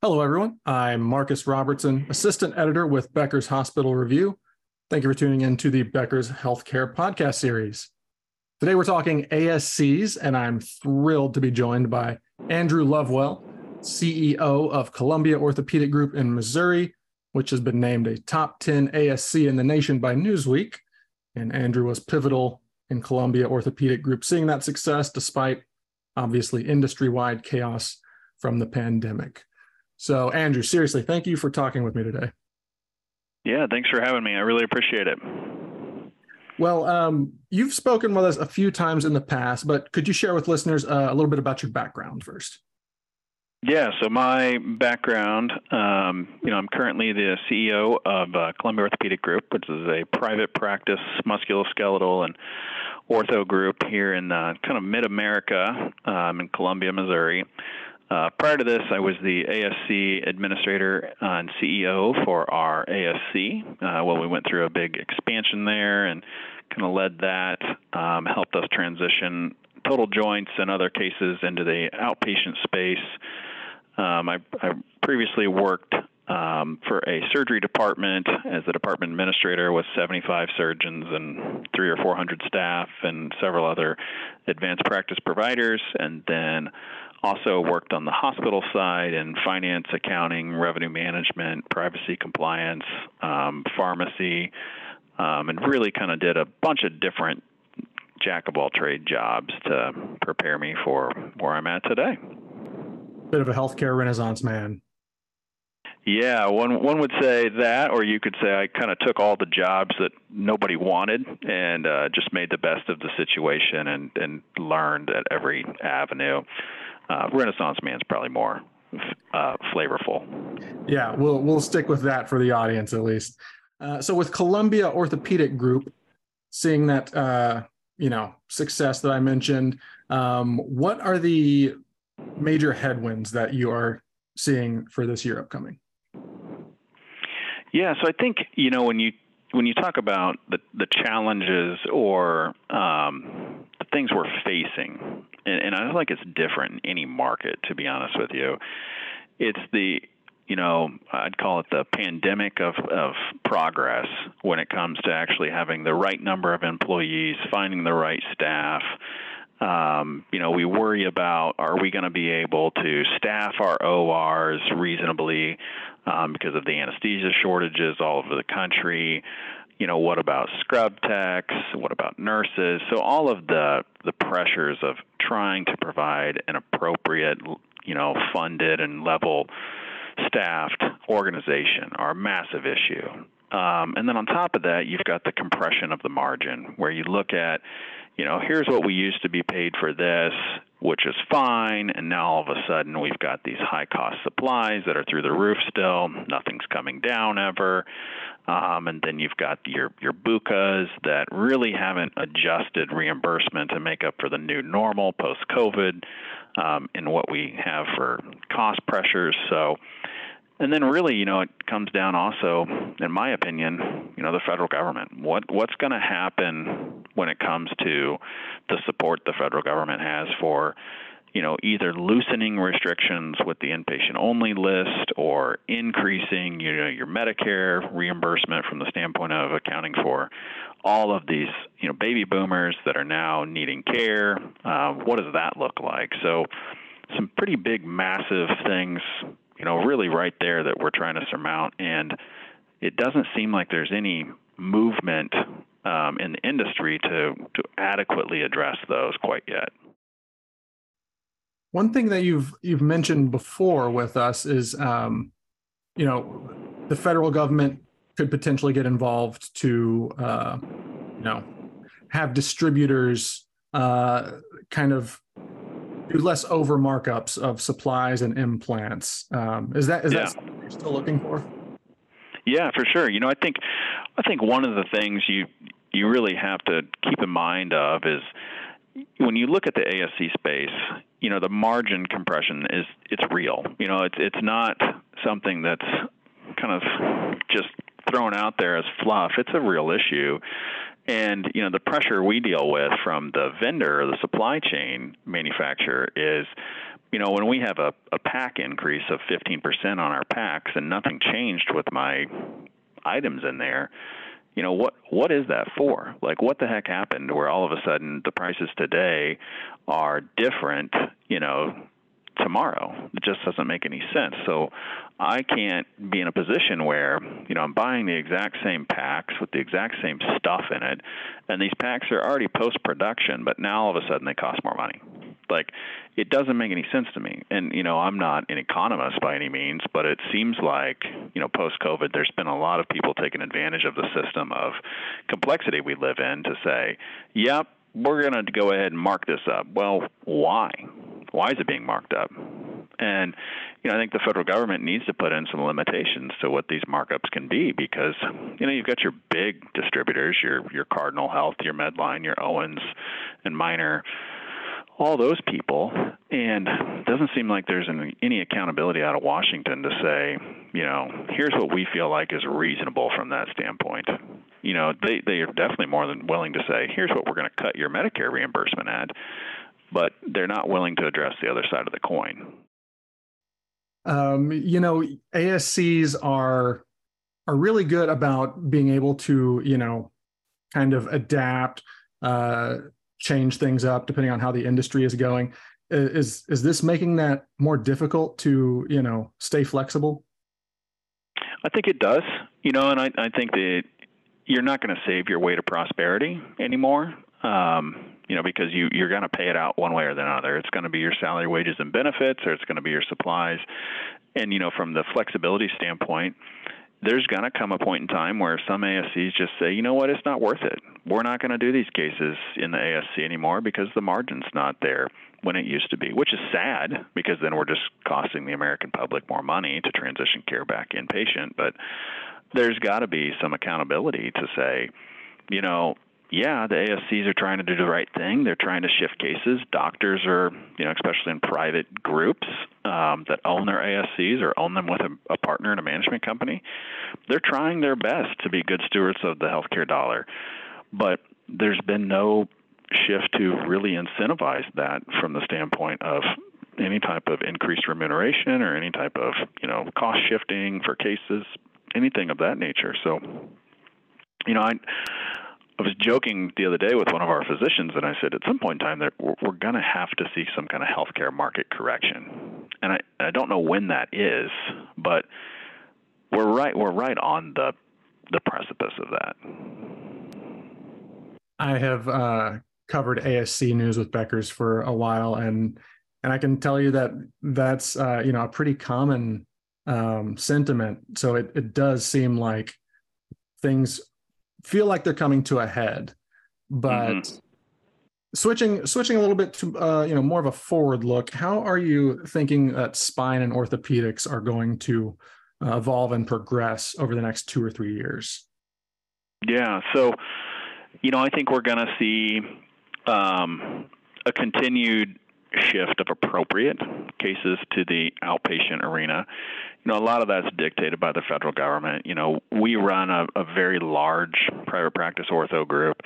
Hello, everyone. I'm Marcus Robertson, Assistant Editor with Becker's Hospital Review. Thank you for tuning in to the Becker's Healthcare Podcast Series. Today we're talking ASCs, and I'm thrilled to be joined by Andrew Lovewell, CEO of Columbia Orthopedic Group in Missouri, which has been named a top 10 ASC in the nation by Newsweek. And Andrew was pivotal in Columbia Orthopedic Group seeing that success despite obviously industry wide chaos from the pandemic. So, Andrew, seriously, thank you for talking with me today. Yeah, thanks for having me. I really appreciate it. Well, um, you've spoken with us a few times in the past, but could you share with listeners uh, a little bit about your background first? Yeah, so my background, um, you know, I'm currently the CEO of uh, Columbia Orthopedic Group, which is a private practice musculoskeletal and ortho group here in uh, kind of mid America um, in Columbia, Missouri. Uh, prior to this, I was the ASC administrator and CEO for our ASC. Uh, well, we went through a big expansion there and kind of led that, um, helped us transition total joints and other cases into the outpatient space. Um, I, I, previously worked um, for a surgery department as the department administrator with 75 surgeons and three or 400 staff and several other advanced practice providers, and then also worked on the hospital side in finance, accounting, revenue management, privacy compliance, um, pharmacy, um, and really kind of did a bunch of different jack of all trade jobs to prepare me for where I'm at today. Bit of a healthcare renaissance man. Yeah, one one would say that, or you could say I kind of took all the jobs that nobody wanted and uh, just made the best of the situation and and learned at every avenue uh, Renaissance Man's probably more uh, flavorful. Yeah, we'll we'll stick with that for the audience at least. Uh, so with Columbia Orthopedic Group, seeing that uh, you know success that I mentioned, um, what are the major headwinds that you are seeing for this year upcoming? Yeah, so I think you know when you when you talk about the the challenges or um, the things we're facing and, and I feel like it's different in any market, to be honest with you. It's the you know, I'd call it the pandemic of, of progress when it comes to actually having the right number of employees, finding the right staff. Um, you know, we worry about are we going to be able to staff our ORs reasonably um, because of the anesthesia shortages all over the country you know, what about scrub techs? What about nurses? So all of the the pressures of trying to provide an appropriate, you know, funded and level staffed organization are a massive issue. Um, and then on top of that, you've got the compression of the margin, where you look at, you know, here's what we used to be paid for this, which is fine, and now all of a sudden we've got these high cost supplies that are through the roof still. Nothing's coming down ever. Um, and then you've got your your BUCAs that really haven't adjusted reimbursement to make up for the new normal post COVID um, and what we have for cost pressures. So, and then really, you know, it comes down also, in my opinion, you know, the federal government. What what's going to happen when it comes to the support the federal government has for you know, either loosening restrictions with the inpatient only list or increasing, you know, your Medicare reimbursement from the standpoint of accounting for all of these, you know, baby boomers that are now needing care. Uh, what does that look like? So, some pretty big, massive things, you know, really right there that we're trying to surmount, and it doesn't seem like there's any movement um, in the industry to to adequately address those quite yet. One thing that you've you've mentioned before with us is, um, you know, the federal government could potentially get involved to, uh, you know, have distributors uh, kind of do less over markups of supplies and implants. Um, is that is yeah. that something you're still looking for? Yeah, for sure. You know, I think I think one of the things you you really have to keep in mind of is when you look at the ASC space, you know, the margin compression is it's real. You know, it's it's not something that's kind of just thrown out there as fluff. It's a real issue. And you know the pressure we deal with from the vendor or the supply chain manufacturer is, you know, when we have a, a pack increase of 15% on our packs and nothing changed with my items in there, you know what what is that for? Like what the heck happened where all of a sudden the prices today are different you know tomorrow? It just doesn't make any sense. So i can't be in a position where you know i'm buying the exact same packs with the exact same stuff in it and these packs are already post production but now all of a sudden they cost more money like it doesn't make any sense to me. And you know, I'm not an economist by any means, but it seems like you know, post COVID, there's been a lot of people taking advantage of the system of complexity we live in to say, "Yep, we're going to go ahead and mark this up." Well, why? Why is it being marked up? And you know, I think the federal government needs to put in some limitations to what these markups can be because you know you've got your big distributors, your your Cardinal Health, your Medline, your Owens, and Minor all those people, and it doesn't seem like there's any, any accountability out of Washington to say, you know, here's what we feel like is reasonable from that standpoint. You know, they they are definitely more than willing to say, here's what we're going to cut your Medicare reimbursement at, but they're not willing to address the other side of the coin. Um, you know, ASCs are are really good about being able to, you know, kind of adapt uh, change things up depending on how the industry is going. Is is this making that more difficult to you know stay flexible? I think it does. You know, and I, I think that you're not going to save your way to prosperity anymore. Um, you know, because you you're going to pay it out one way or the other. It's going to be your salary, wages, and benefits, or it's going to be your supplies. And you know, from the flexibility standpoint, there's going to come a point in time where some ASCs just say, you know what, it's not worth it. We're not going to do these cases in the ASC anymore because the margin's not there when it used to be, which is sad because then we're just costing the American public more money to transition care back inpatient. But there's got to be some accountability to say, you know, yeah, the ASCs are trying to do the right thing. They're trying to shift cases. Doctors are, you know, especially in private groups um, that own their ASCs or own them with a, a partner in a management company, they're trying their best to be good stewards of the healthcare dollar. But there's been no shift to really incentivize that from the standpoint of any type of increased remuneration or any type of, you know, cost shifting for cases, anything of that nature. So, you know, I I was joking the other day with one of our physicians, and I said, at some point in time, that we're, we're going to have to see some kind of healthcare market correction, and I I don't know when that is, but we're right we're right on the the precipice of that. I have uh, covered ASC news with Becker's for a while, and and I can tell you that that's uh, you know a pretty common um, sentiment. So it it does seem like things feel like they're coming to a head. But mm-hmm. switching switching a little bit to uh, you know more of a forward look, how are you thinking that spine and orthopedics are going to uh, evolve and progress over the next two or three years? Yeah, so you know I think we're going to see um, a continued shift of appropriate cases to the outpatient arena. You know, a lot of that's dictated by the federal government. You know, we run a, a very large private practice ortho group,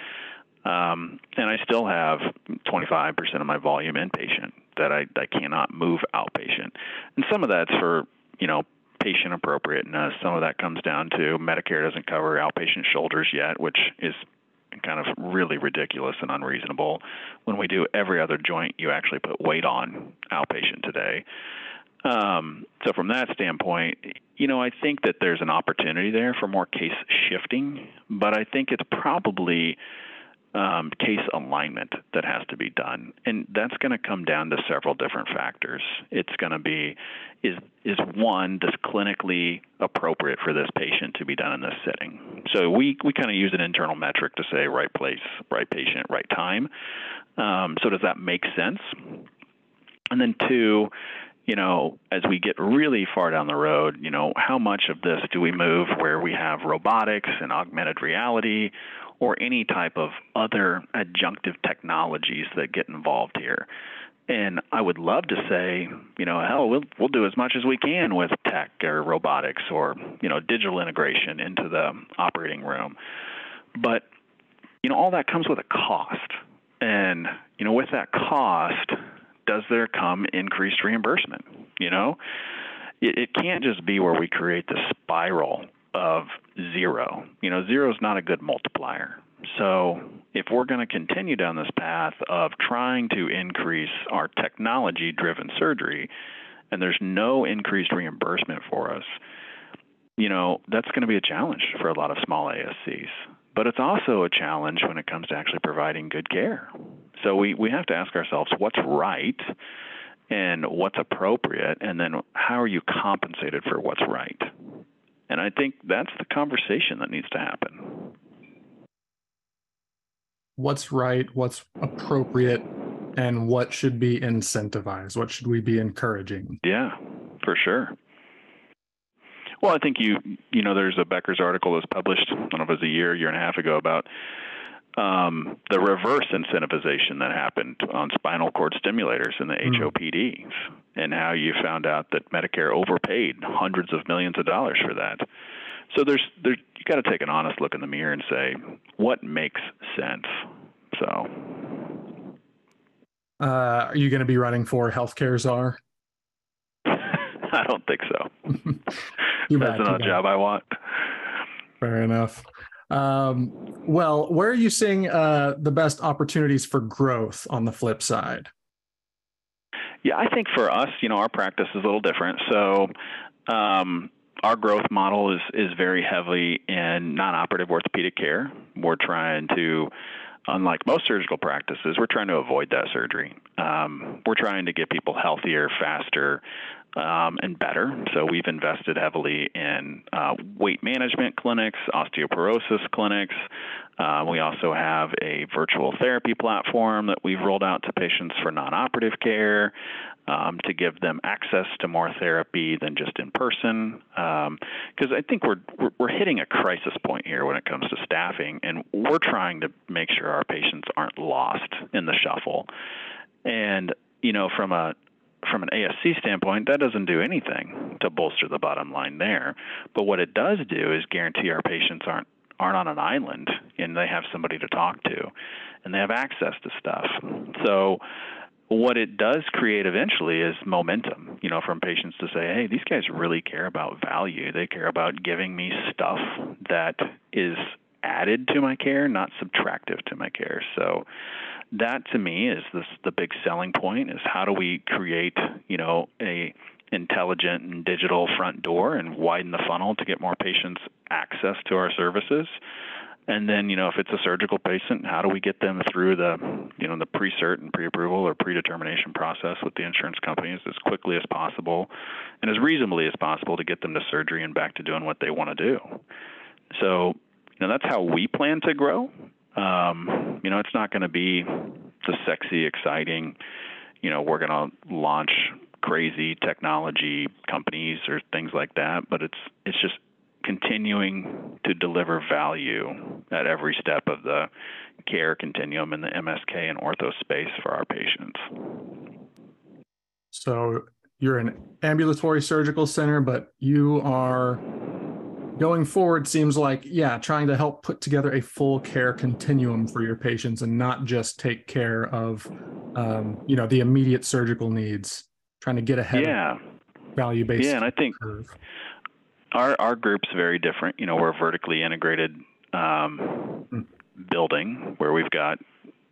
um, and I still have 25% of my volume inpatient that I, I cannot move outpatient. And some of that's for, you know, patient appropriateness. Some of that comes down to Medicare doesn't cover outpatient shoulders yet, which is kind of really ridiculous and unreasonable. When we do every other joint, you actually put weight on outpatient today. Um, so from that standpoint, you know, I think that there's an opportunity there for more case shifting, but I think it's probably um, case alignment that has to be done, and that's going to come down to several different factors. It's going to be is is one this clinically appropriate for this patient to be done in this setting. So we we kind of use an internal metric to say right place, right patient, right time. Um, so does that make sense? And then two, you know, as we get really far down the road, you know, how much of this do we move where we have robotics and augmented reality or any type of other adjunctive technologies that get involved here? And I would love to say, you know, hell, we'll we'll do as much as we can with tech or robotics or you know digital integration into the operating room. But you know, all that comes with a cost, and you know, with that cost, does there come increased reimbursement? You know, it, it can't just be where we create the spiral of zero. You know, zero is not a good multiplier. So, if we're going to continue down this path of trying to increase our technology driven surgery, and there's no increased reimbursement for us, you know, that's going to be a challenge for a lot of small ASCs. But it's also a challenge when it comes to actually providing good care. So we, we have to ask ourselves what's right and what's appropriate, and then how are you compensated for what's right? And I think that's the conversation that needs to happen. What's right, what's appropriate, and what should be incentivized? What should we be encouraging? Yeah, for sure. Well, I think you you know there's a Becker's article that's published I don't know if it was a year year and a half ago about um, the reverse incentivization that happened on spinal cord stimulators in the mm. HOPDs, and how you found out that Medicare overpaid hundreds of millions of dollars for that. So there's there's you got to take an honest look in the mirror and say what makes sense. So, uh, are you going to be running for healthcare czar? I don't think so. That's not a job I want. Fair enough. Um, well, where are you seeing uh, the best opportunities for growth on the flip side? Yeah, I think for us, you know, our practice is a little different. So, um, our growth model is is very heavily in non-operative orthopedic care. We're trying to unlike most surgical practices, we're trying to avoid that surgery. Um, we're trying to get people healthier, faster, um, and better. So we've invested heavily in uh, weight management clinics, osteoporosis clinics. Uh, we also have a virtual therapy platform that we've rolled out to patients for non-operative care um, to give them access to more therapy than just in person. Because um, I think we're, we're we're hitting a crisis point here when it comes to staffing, and we're trying to make sure our patients aren't lost in the shuffle. And you know, from a from an ASC standpoint, that doesn't do anything to bolster the bottom line there. But what it does do is guarantee our patients aren't aren't on an island and they have somebody to talk to and they have access to stuff. So what it does create eventually is momentum, you know, from patients to say, hey, these guys really care about value. They care about giving me stuff that is added to my care, not subtractive to my care. So that to me is this the big selling point is how do we create you know a intelligent and digital front door and widen the funnel to get more patients access to our services? And then you know if it's a surgical patient how do we get them through the you know the pre-cert and pre-approval or predetermination process with the insurance companies as quickly as possible and as reasonably as possible to get them to surgery and back to doing what they want to do? So you know that's how we plan to grow um, you know, it's not going to be the sexy, exciting, you know, we're going to launch crazy technology companies or things like that, but it's it's just continuing to deliver value at every step of the care continuum in the MSK and ortho space for our patients. So you're an ambulatory surgical center, but you are going forward seems like yeah trying to help put together a full care continuum for your patients and not just take care of um, you know the immediate surgical needs trying to get ahead yeah value based yeah and i think curve. our our group's very different you know we're a vertically integrated um, mm. building where we've got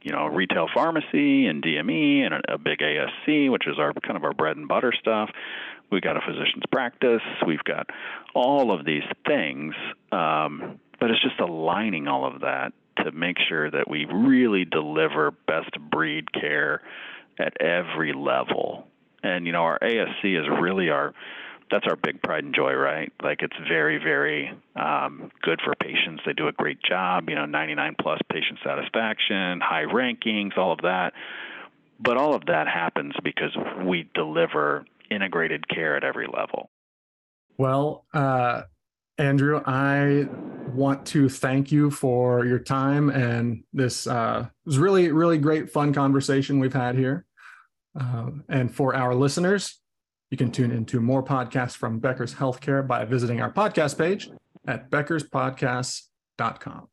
you know retail pharmacy and dme and a, a big asc which is our kind of our bread and butter stuff we've got a physician's practice, we've got all of these things, um, but it's just aligning all of that to make sure that we really deliver best breed care at every level. And you know, our ASC is really our that's our big pride and joy, right? Like it's very, very um, good for patients. They do a great job. You know, 99 plus patient satisfaction, high rankings, all of that. but all of that happens because we deliver integrated care at every level. Well, uh, Andrew, I want to thank you for your time and this uh, was really, really great, fun conversation we've had here. Uh, and for our listeners, you can tune into more podcasts from Becker's Healthcare by visiting our podcast page at beckerspodcasts.com.